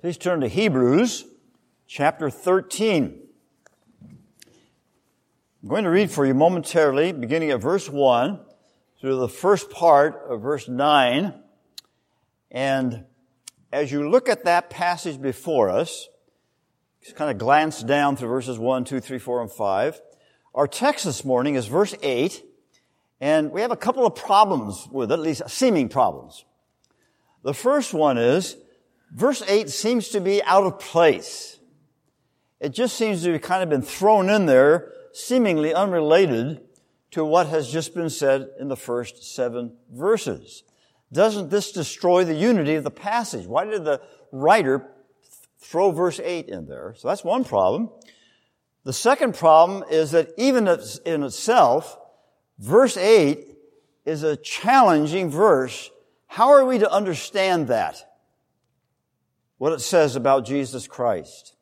Please turn to Hebrews chapter 13. I'm going to read for you momentarily, beginning at verse 1 through the first part of verse 9. And as you look at that passage before us, just kind of glance down through verses 1, 2, 3, 4, and 5. Our text this morning is verse 8, and we have a couple of problems with it, at least seeming problems. The first one is, verse 8 seems to be out of place. It just seems to have kind of been thrown in there, seemingly unrelated to what has just been said in the first seven verses. Doesn't this destroy the unity of the passage? Why did the writer throw verse 8 in there? So that's one problem. The second problem is that even in itself, verse 8 is a challenging verse. How are we to understand that? What it says about Jesus Christ.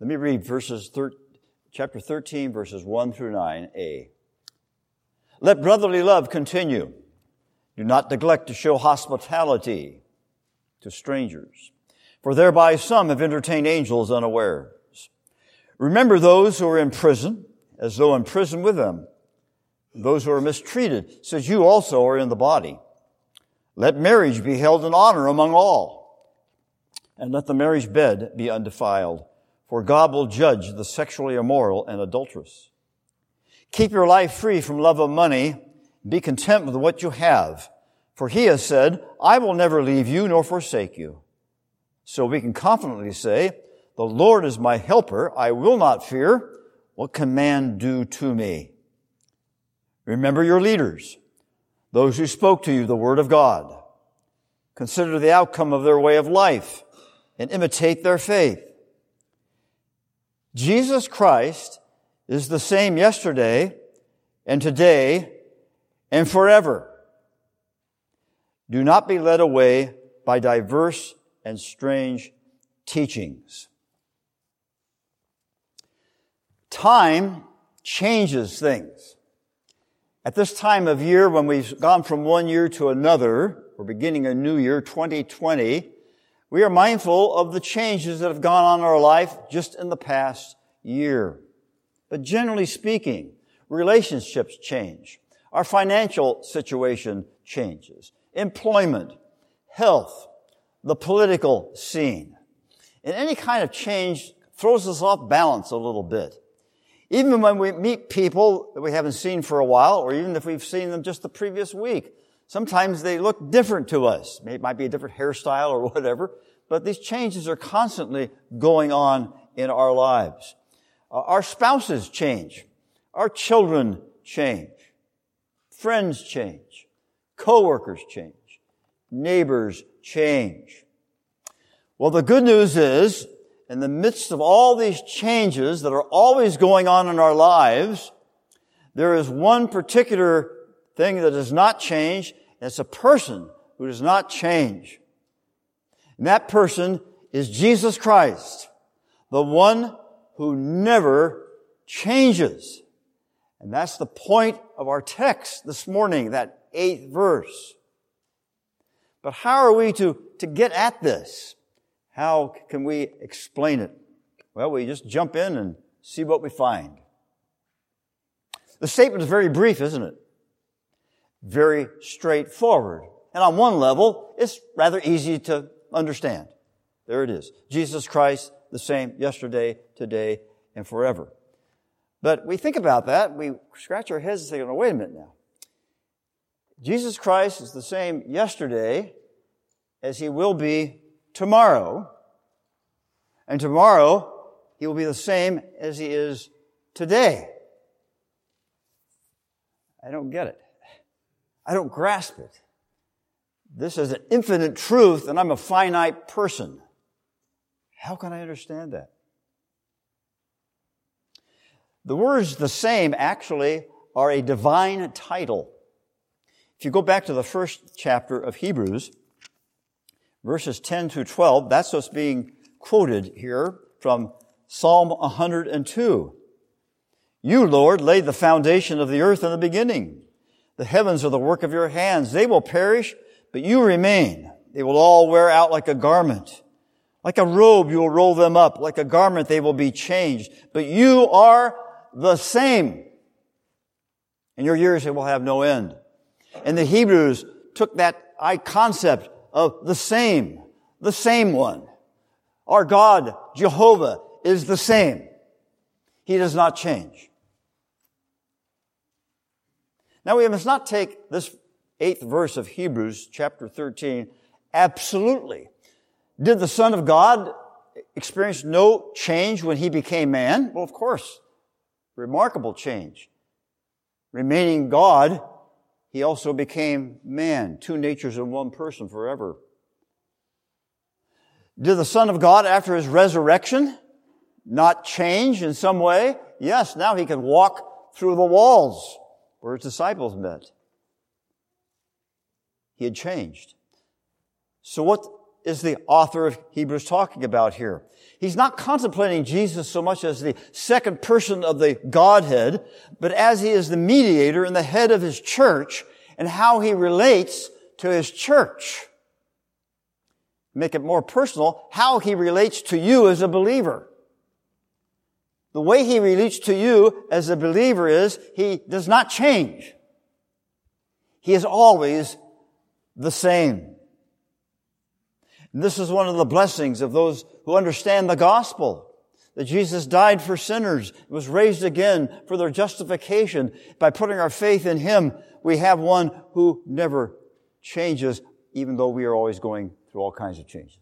Let me read verses thir- chapter 13, verses 1 through 9a. Let brotherly love continue. Do not neglect to show hospitality to strangers, for thereby some have entertained angels unawares. Remember those who are in prison, as though in prison with them, those who are mistreated, since you also are in the body. Let marriage be held in honor among all, and let the marriage bed be undefiled, for God will judge the sexually immoral and adulterous. Keep your life free from love of money, be content with what you have, for he has said, I will never leave you nor forsake you. So we can confidently say, the Lord is my helper, I will not fear. What can man do to me? Remember your leaders those who spoke to you the word of God. Consider the outcome of their way of life and imitate their faith. Jesus Christ is the same yesterday and today and forever. Do not be led away by diverse and strange teachings. Time changes things. At this time of year, when we've gone from one year to another, we're beginning a new year, 2020, we are mindful of the changes that have gone on in our life just in the past year. But generally speaking, relationships change. Our financial situation changes. Employment, health, the political scene. And any kind of change throws us off balance a little bit. Even when we meet people that we haven't seen for a while, or even if we've seen them just the previous week, sometimes they look different to us. It might be a different hairstyle or whatever, but these changes are constantly going on in our lives. Uh, our spouses change. Our children change. Friends change. Coworkers change. Neighbors change. Well, the good news is in the midst of all these changes that are always going on in our lives, there is one particular thing that does not change. It's a person who does not change. And that person is Jesus Christ, the one who never changes. And that's the point of our text this morning, that eighth verse. But how are we to, to get at this? How can we explain it? Well, we just jump in and see what we find. The statement is very brief, isn't it? Very straightforward. And on one level, it's rather easy to understand. There it is. Jesus Christ, the same yesterday, today, and forever. But we think about that, we scratch our heads and say, no, wait a minute now. Jesus Christ is the same yesterday as he will be tomorrow, and tomorrow he will be the same as he is today. I don't get it. I don't grasp it. This is an infinite truth, and I'm a finite person. How can I understand that? The words the same actually are a divine title. If you go back to the first chapter of Hebrews, verses 10 to 12, that's what's being quoted here from Psalm 102. You, Lord, laid the foundation of the earth in the beginning. The heavens are the work of your hands. They will perish, but you remain. They will all wear out like a garment. Like a robe, you will roll them up. Like a garment, they will be changed. But you are the same. And your years they will have no end. And the Hebrews took that concept of the same, the same one. Our God, Jehovah, is the same. He does not change. Now we must not take this eighth verse of Hebrews chapter 13 absolutely. Did the Son of God experience no change when he became man? Well, of course. Remarkable change. Remaining God, he also became man, two natures in one person forever. Did the Son of God, after his resurrection, not change in some way? Yes, now he could walk through the walls where his disciples met. He had changed. So what is the author of Hebrews talking about here? He's not contemplating Jesus so much as the second person of the Godhead, but as he is the mediator and the head of his church and how he relates to his church. Make it more personal, how he relates to you as a believer. The way he relates to you as a believer is he does not change. He is always the same. And this is one of the blessings of those who understand the gospel. That Jesus died for sinners, was raised again for their justification. By putting our faith in Him, we have one who never changes, even though we are always going through all kinds of changes.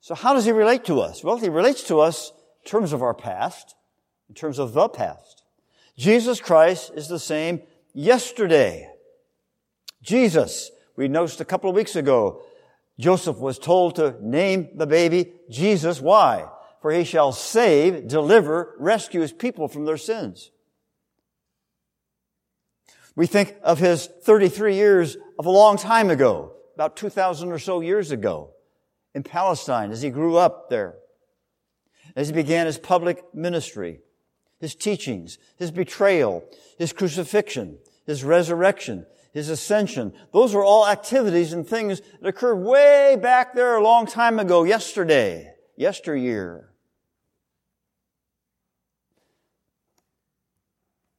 So how does He relate to us? Well, He relates to us in terms of our past, in terms of the past. Jesus Christ is the same yesterday. Jesus, we noticed a couple of weeks ago, Joseph was told to name the baby Jesus. Why? For he shall save, deliver, rescue his people from their sins. We think of his 33 years of a long time ago, about 2,000 or so years ago, in Palestine as he grew up there as he began his public ministry, his teachings, his betrayal, his crucifixion, his resurrection, his ascension. Those were all activities and things that occurred way back there a long time ago, yesterday, yesteryear.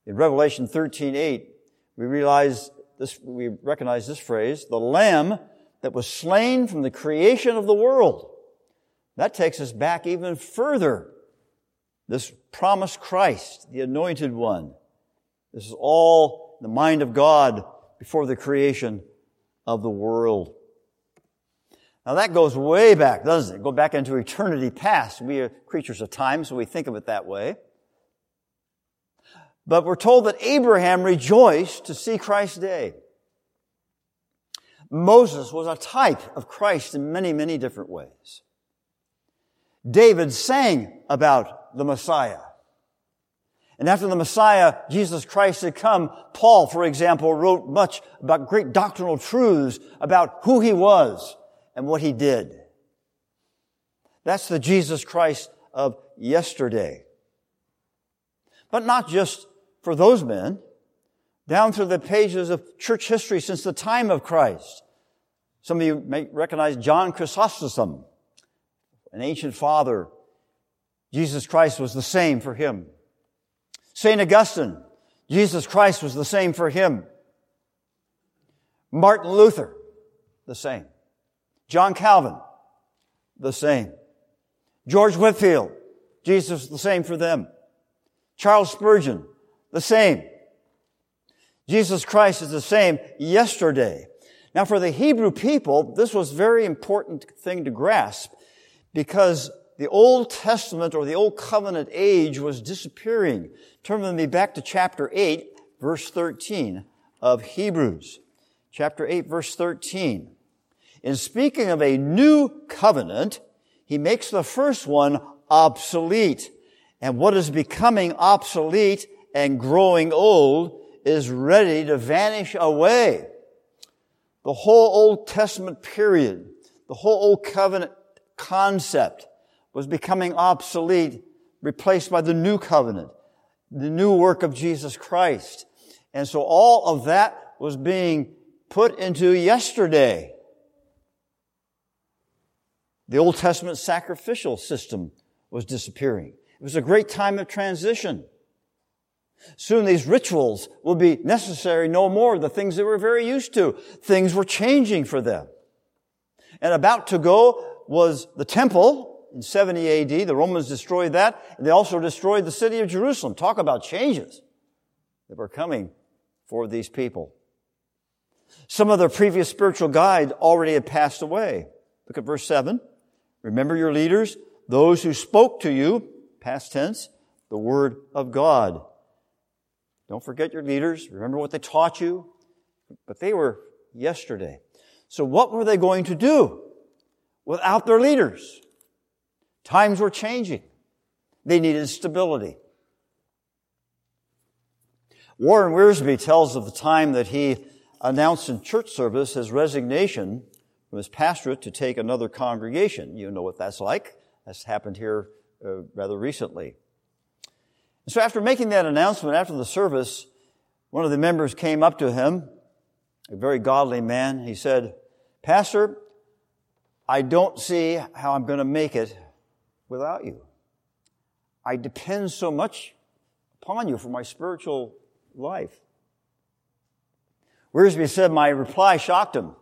In Revelation 13:8, we realize this, we recognize this phrase, the Lamb that was slain from the creation of the world. That takes us back even further. This promised Christ, the anointed one. This is all the mind of God before the creation of the world. Now that goes way back, doesn't it? Go back into eternity past. We are creatures of time, so we think of it that way. But we're told that Abraham rejoiced to see Christ's day. Moses was a type of Christ in many, many different ways. David sang about the Messiah. And after the Messiah, Jesus Christ had come, Paul, for example, wrote much about great doctrinal truths about who he was and what he did. That's the Jesus Christ of yesterday. But not just for those men. Down through the pages of church history since the time of Christ. Some of you may recognize John Chrysostom an ancient father, Jesus Christ was the same for him. St. Augustine, Jesus Christ was the same for him. Martin Luther, the same. John Calvin, the same. George Whitefield, Jesus the same for them. Charles Spurgeon, the same. Jesus Christ is the same yesterday. Now for the Hebrew people, this was a very important thing to grasp because the Old Testament or the Old Covenant age was disappearing. Turn with me back to chapter 8, verse 13 of Hebrews. Chapter 8, verse 13. In speaking of a new covenant, he makes the first one obsolete. And what is becoming obsolete and growing old is ready to vanish away. The whole Old Testament period, the whole Old Covenant concept was becoming obsolete, replaced by the new covenant, the new work of Jesus Christ. And so all of that was being put into yesterday. The Old Testament sacrificial system was disappearing. It was a great time of transition. Soon these rituals will be necessary no more, the things they were very used to. Things were changing for them. And about to go was the temple in 70 AD. The Romans destroyed that. And they also destroyed the city of Jerusalem. Talk about changes that were coming for these people. Some of their previous spiritual guide already had passed away. Look at verse 7. Remember your leaders, those who spoke to you, past tense, the word of God. Don't forget your leaders. Remember what they taught you. But they were yesterday. So what were they going to do without their leaders? Times were changing. They needed stability. Warren Wiersbe tells of the time that he announced in church service his resignation from his pastorate to take another congregation. You know what that's like. That's happened here uh, rather recently. And so after making that announcement after the service, one of the members came up to him, a very godly man. He said, Pastor, I don't see how I'm going to make it without you. I depend so much upon you for my spiritual life. Wiersbe said my reply shocked him.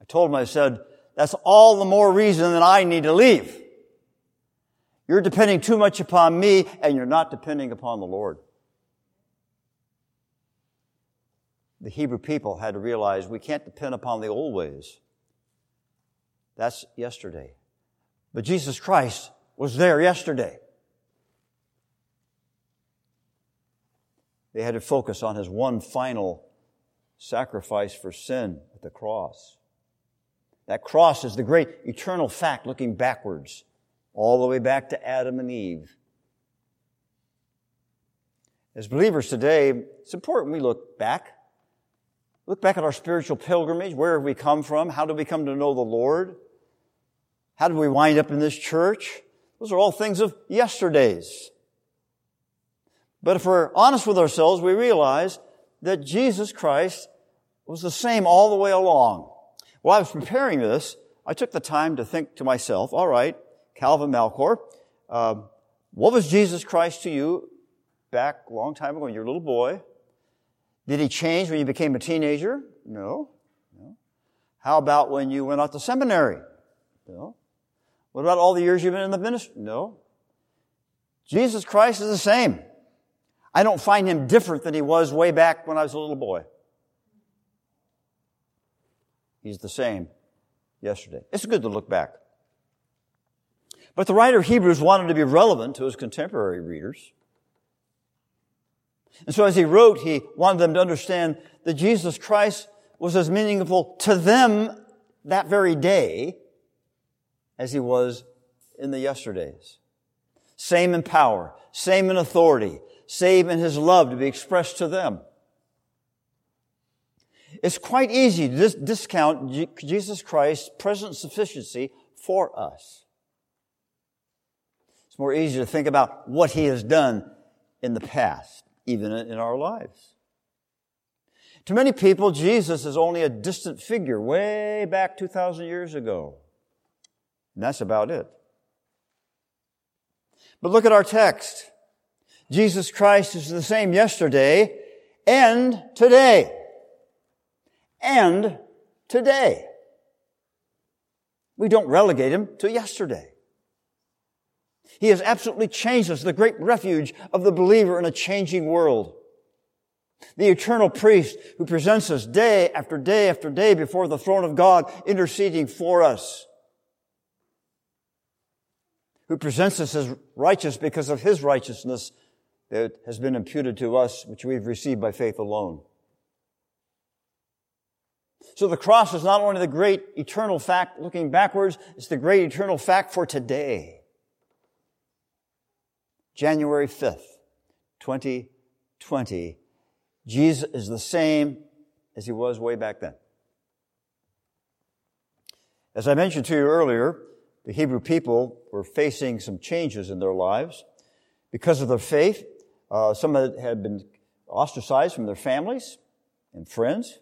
I told him, I said, that's all the more reason that I need to leave. You're depending too much upon me and you're not depending upon the Lord. The Hebrew people had to realize we can't depend upon the old ways. That's yesterday. But Jesus Christ was there yesterday. They had to focus on his one final sacrifice for sin at the cross. That cross is the great eternal fact looking backwards, all the way back to Adam and Eve. As believers today, it's important we look back. Look back at our spiritual pilgrimage. Where have we come from? How did we come to know the Lord? How did we wind up in this church? Those are all things of yesterdays. But if we're honest with ourselves, we realize that Jesus Christ was the same all the way along. While I was preparing this, I took the time to think to myself, all right, Calvin Malcor, uh, what was Jesus Christ to you back a long time ago when you were a little boy? Did he change when you became a teenager? No. no. How about when you went out to seminary? No. What about all the years you've been in the ministry? No. Jesus Christ is the same. I don't find him different than he was way back when I was a little boy. He's the same yesterday. It's good to look back. But the writer of Hebrews wanted to be relevant to his contemporary readers. And so as he wrote, he wanted them to understand that Jesus Christ was as meaningful to them that very day as he was in the yesterdays. Same in power, same in authority, same in his love to be expressed to them. It's quite easy to dis- discount Jesus Christ's present sufficiency for us. It's more easy to think about what he has done in the past, even in our lives. To many people, Jesus is only a distant figure way back 2,000 years ago. And that's about it. But look at our text. Jesus Christ is the same yesterday and today and today. We don't relegate him to yesterday. He has absolutely changed us, the great refuge of the believer in a changing world. The eternal priest who presents us day after day after day before the throne of God, interceding for us. Who presents us as righteous because of his righteousness that has been imputed to us, which we've received by faith alone. So the cross is not only the great eternal fact looking backwards, it's the great eternal fact for today. January 5th, 2020. Jesus is the same as he was way back then. As I mentioned to you earlier, the Hebrew people were facing some changes in their lives. Because of their faith, uh, some had been ostracized from their families and friends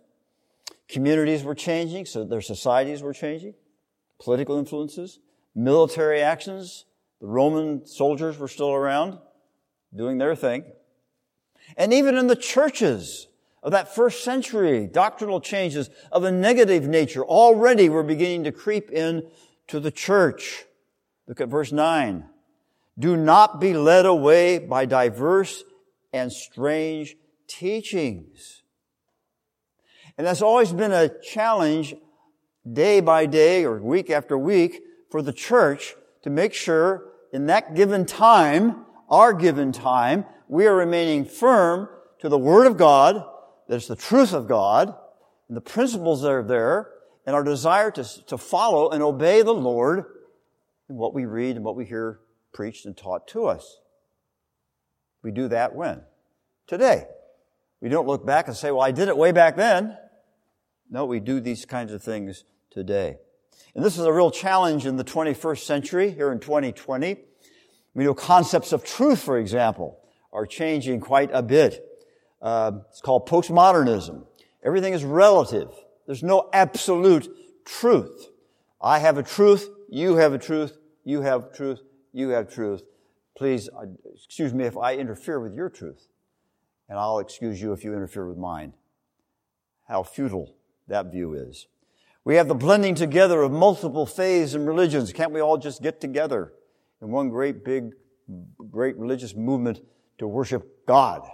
Communities were changing, so their societies were changing. Political influences, military actions. The Roman soldiers were still around doing their thing. And even in the churches of that first century, doctrinal changes of a negative nature already were beginning to creep in to the church. Look at verse 9. Do not be led away by diverse and strange teachings. And that's always been a challenge day by day or week after week for the church to make sure in that given time, our given time, we are remaining firm to the Word of God, that is the truth of God, and the principles that are there, and our desire to, to follow and obey the Lord in what we read and what we hear preached and taught to us. We do that when? Today. We don't look back and say, well, I did it way back then. No, we do these kinds of things today. And this is a real challenge in the 21st century, here in 2020. We know concepts of truth, for example, are changing quite a bit. Uh, it's called postmodernism. Everything is relative. There's no absolute truth. I have a truth, you have a truth, you have truth, you have truth. Please, uh, excuse me if I interfere with your truth, and I'll excuse you if you interfere with mine. How futile that view is. We have the blending together of multiple faiths and religions. Can't we all just get together in one great big, great religious movement to worship God?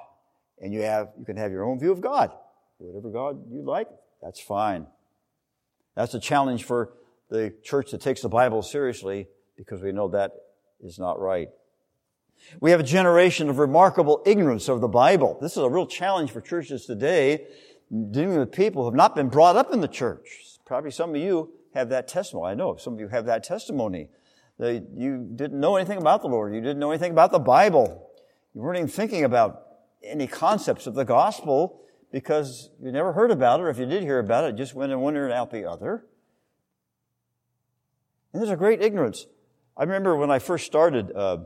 And you have, you can have your own view of God. Whatever God you like, that's fine. That's a challenge for the church that takes the Bible seriously because we know that is not right. We have a generation of remarkable ignorance of the Bible. This is a real challenge for churches today, dealing with people who have not been brought up in the church. Probably some of you have that testimony. I know some of you have that testimony. That you didn't know anything about the Lord. You didn't know anything about the Bible. You weren't even thinking about any concepts of the gospel because you never heard about it, or if you did hear about it, it just went in one ear and out the other. And there's a great ignorance. I remember when I first started uh,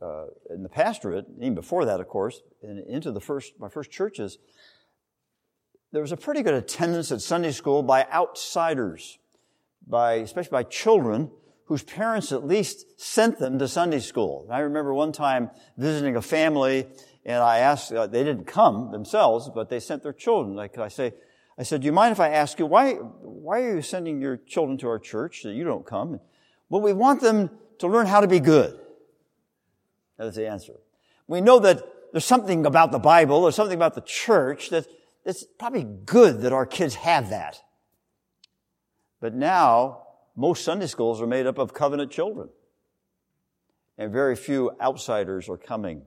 uh, in the pastorate, even before that, of course, and into the first my first churches, there was a pretty good attendance at Sunday school by outsiders, by, especially by children whose parents at least sent them to Sunday school. And I remember one time visiting a family and I asked, uh, they didn't come themselves, but they sent their children. Like I say, I said, do you mind if I ask you, why, why are you sending your children to our church that you don't come? Well, we want them to learn how to be good. That is the answer. We know that there's something about the Bible, there's something about the church that it's probably good that our kids have that. But now, most Sunday schools are made up of covenant children. And very few outsiders are coming.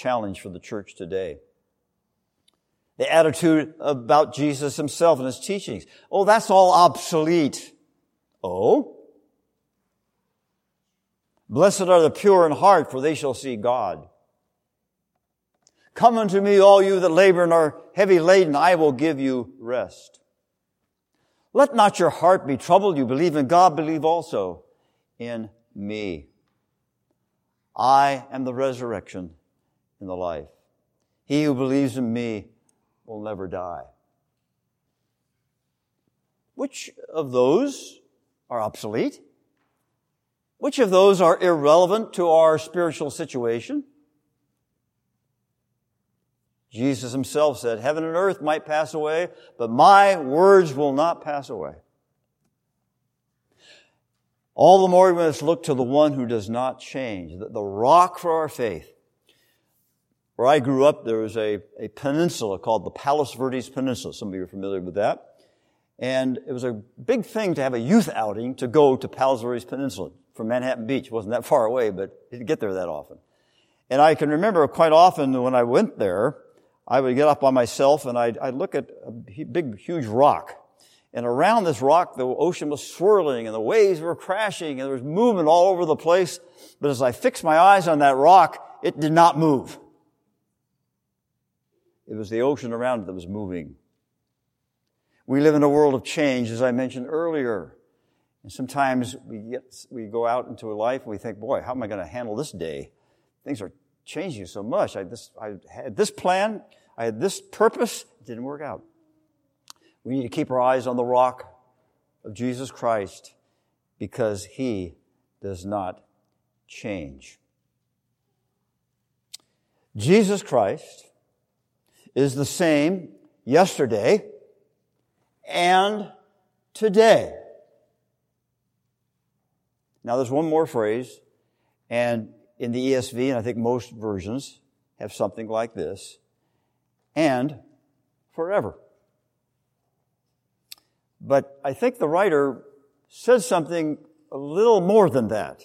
Challenge for the church today. The attitude about Jesus himself and his teachings. Oh, that's all obsolete. Oh? Blessed are the pure in heart, for they shall see God. Come unto me, all you that labor and are heavy laden, I will give you rest. Let not your heart be troubled. You believe in God, believe also in me. I am the resurrection and the life. He who believes in me will never die. Which of those are obsolete? Which of those are irrelevant to our spiritual situation? Jesus himself said, heaven and earth might pass away, but my words will not pass away. All the more we must look to the one who does not change, the rock for our faith. Where I grew up, there was a, a peninsula called the Palos Verdes Peninsula. Some of you are familiar with that. And it was a big thing to have a youth outing to go to Palos Verdes Peninsula from Manhattan Beach. It wasn't that far away, but didn't get there that often. And I can remember quite often when I went there, I would get up by myself and I'd, I'd look at a big, huge rock. And around this rock, the ocean was swirling and the waves were crashing and there was movement all over the place. But as I fixed my eyes on that rock, it did not move. It was the ocean around it that was moving. We live in a world of change, as I mentioned earlier. And sometimes we get, we go out into a life and we think, boy, how am I going to handle this day? Things are changing so much. I, this, I had this plan, I had this purpose, it didn't work out. We need to keep our eyes on the rock of Jesus Christ because he does not change. Jesus Christ is the same yesterday and today. Now there's one more phrase, and in the ESV, and I think most versions have something like this, and forever. But I think the writer says something a little more than that.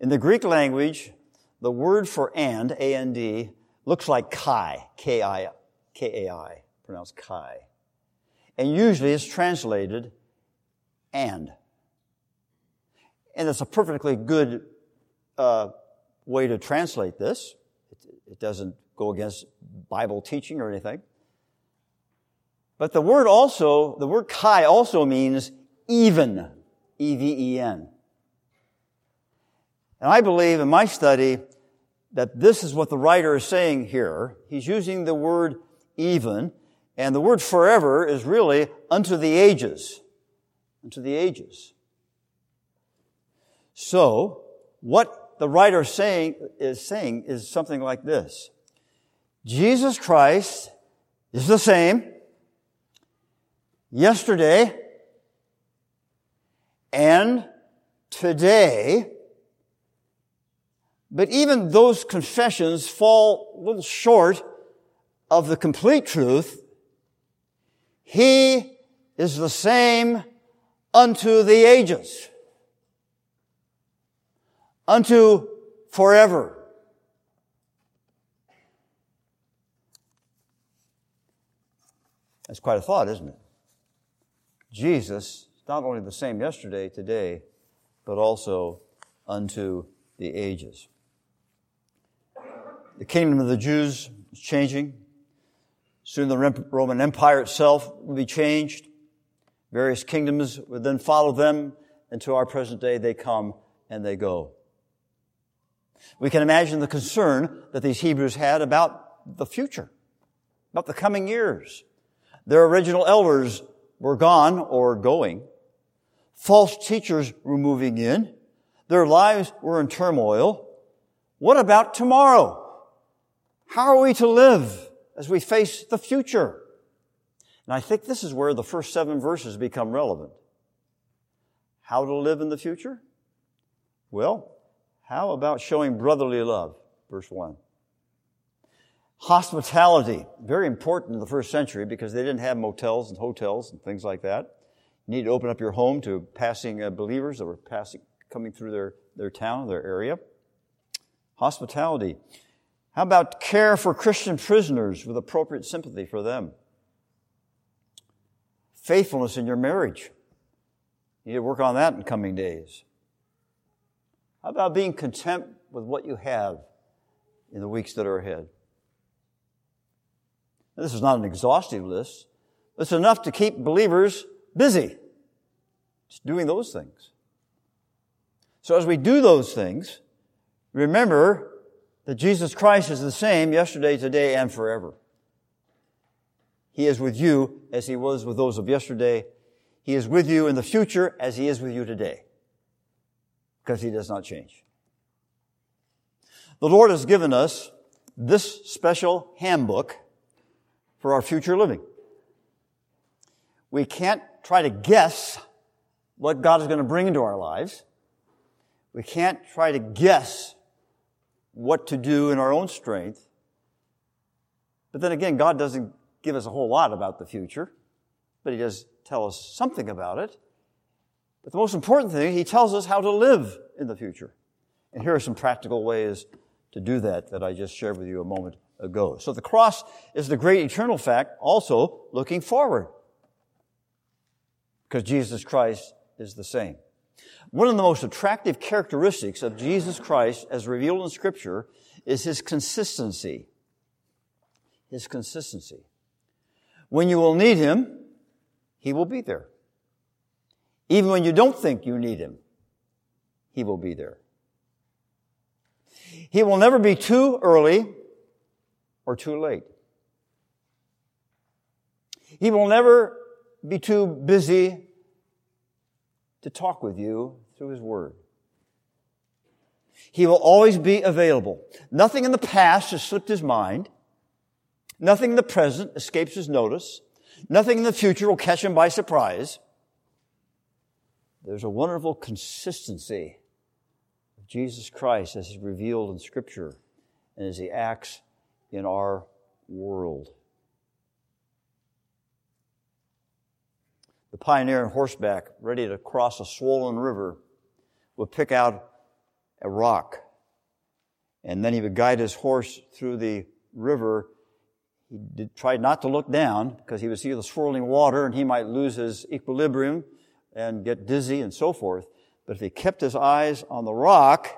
In the Greek language, the word for and, A-N-D, looks like kai, K-I, K-A-I, pronounced kai. And usually it's translated and. And it's a perfectly good uh, way to translate this. It, it doesn't go against Bible teaching or anything. But the word also, the word kai also means even, E-V-E-N. And I believe in my study that this is what the writer is saying here. He's using the word even, and the word forever is really unto the ages. Unto the ages. So, what the writer saying is saying is something like this. Jesus Christ is the same yesterday and today but even those confessions fall a little short of the complete truth. He is the same unto the ages, unto forever. That's quite a thought, isn't it? Jesus not only the same yesterday, today, but also unto the ages. The kingdom of the Jews is changing. Soon the Roman Empire itself will be changed. Various kingdoms would then follow them, and to our present day they come and they go. We can imagine the concern that these Hebrews had about the future, about the coming years. Their original elders were gone or going. False teachers were moving in. Their lives were in turmoil. What about tomorrow? How are we to live as we face the future? And I think this is where the first seven verses become relevant. How to live in the future? Well, how about showing brotherly love? Verse 1. Hospitality, very important in the first century because they didn't have motels and hotels and things like that. You need to open up your home to passing uh, believers that were passing, coming through their, their town, their area. Hospitality. How about care for Christian prisoners with appropriate sympathy for them? Faithfulness in your marriage. You need to work on that in coming days. How about being content with what you have in the weeks that are ahead? Now, this is not an exhaustive list. It's enough to keep believers busy. Just doing those things. So as we do those things, remember that Jesus Christ is the same yesterday, today, and forever. He is with you as he was with those of yesterday. He is with you in the future as he is with you today. Because he does not change. The Lord has given us this special handbook for our future living. We can't try to guess what God is going to bring into our lives. We can't try to guess what to do in our own strength. But then again, God doesn't give us a whole lot about the future, but He does tell us something about it. But the most important thing, He tells us how to live in the future. And here are some practical ways to do that that I just shared with you a moment ago. So the cross is the great eternal fact, also looking forward. Because Jesus Christ is the same. One of the most attractive characteristics of Jesus Christ as revealed in scripture is his consistency. His consistency. When you will need him, he will be there. Even when you don't think you need him, he will be there. He will never be too early or too late. He will never be too busy to talk with you through His Word. He will always be available. Nothing in the past has slipped His mind. Nothing in the present escapes His notice. Nothing in the future will catch Him by surprise. There's a wonderful consistency of Jesus Christ as He's revealed in Scripture and as He acts in our world. The pioneer on horseback, ready to cross a swollen river, would pick out a rock, and then he would guide his horse through the river. He did, tried not to look down because he would see the swirling water and he might lose his equilibrium and get dizzy and so forth. But if he kept his eyes on the rock,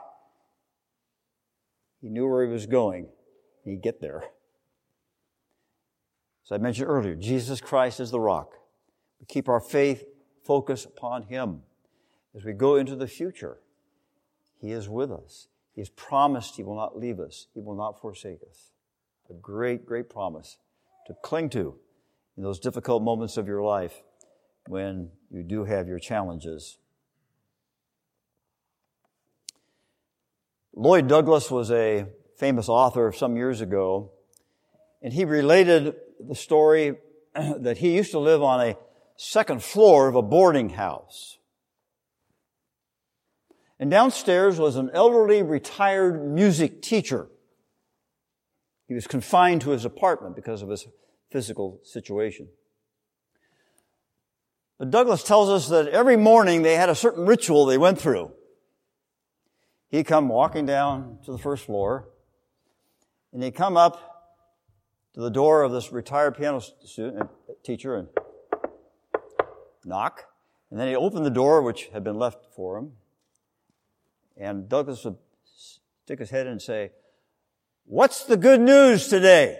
he knew where he was going. He'd get there. As I mentioned earlier, Jesus Christ is the rock. Keep our faith focused upon Him. As we go into the future, He is with us. He has promised He will not leave us. He will not forsake us. A great, great promise to cling to in those difficult moments of your life when you do have your challenges. Lloyd Douglas was a famous author some years ago, and he related the story that he used to live on a second floor of a boarding house. And downstairs was an elderly retired music teacher. He was confined to his apartment because of his physical situation. But Douglas tells us that every morning they had a certain ritual they went through. He'd come walking down to the first floor, and he'd come up to the door of this retired piano student, uh, teacher and knock. And then he opened the door, which had been left for him. And Douglas would stick his head in and say, What's the good news today?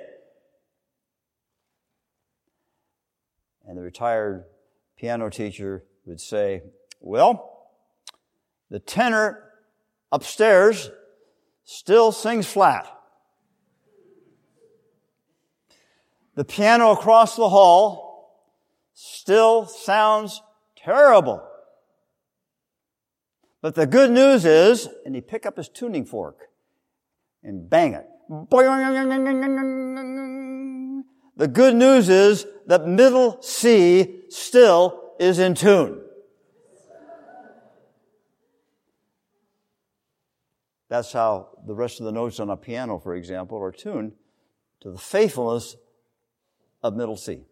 And the retired piano teacher would say, Well, the tenor upstairs still sings flat. The piano across the hall still sounds terrible. But the good news is, and he pick up his tuning fork and bang it. The good news is that middle C still is in tune. That's how the rest of the notes on a piano, for example, are tuned to the faithfulness of Middle C.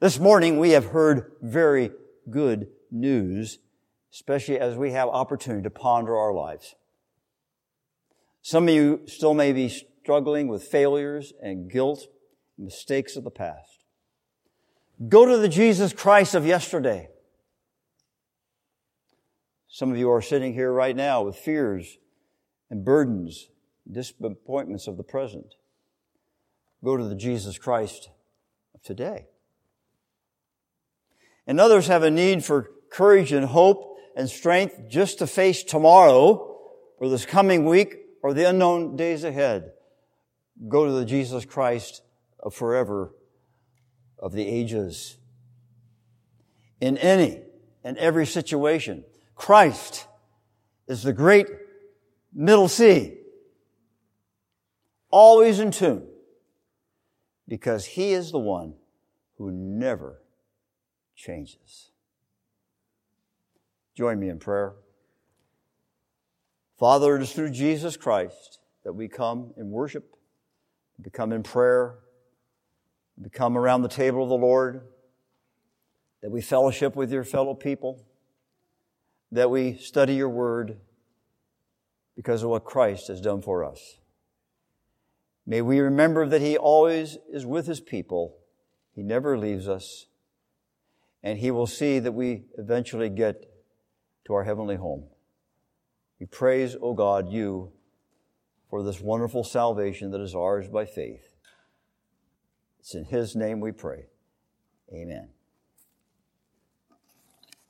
This morning we have heard very good news, especially as we have opportunity to ponder our lives. Some of you still may be struggling with failures and guilt, and mistakes of the past. Go to the Jesus Christ of yesterday. Some of you are sitting here right now with fears and burdens, disappointments of the present. Go to the Jesus Christ of today. And others have a need for courage and hope and strength just to face tomorrow or this coming week or the unknown days ahead. Go to the Jesus Christ of forever, of the ages. In any and every situation, Christ is the great middle C, always in tune because He is the one who never changes. Join me in prayer. Father, it is through Jesus Christ that we come in worship, we come in prayer, we come around the table of the Lord, that we fellowship with your fellow people, that we study your word because of what Christ has done for us. May we remember that He always is with His people. He never leaves us. And He will see that we eventually get to our heavenly home. We praise, O God, you for this wonderful salvation that is ours by faith. It's in His name we pray. Amen.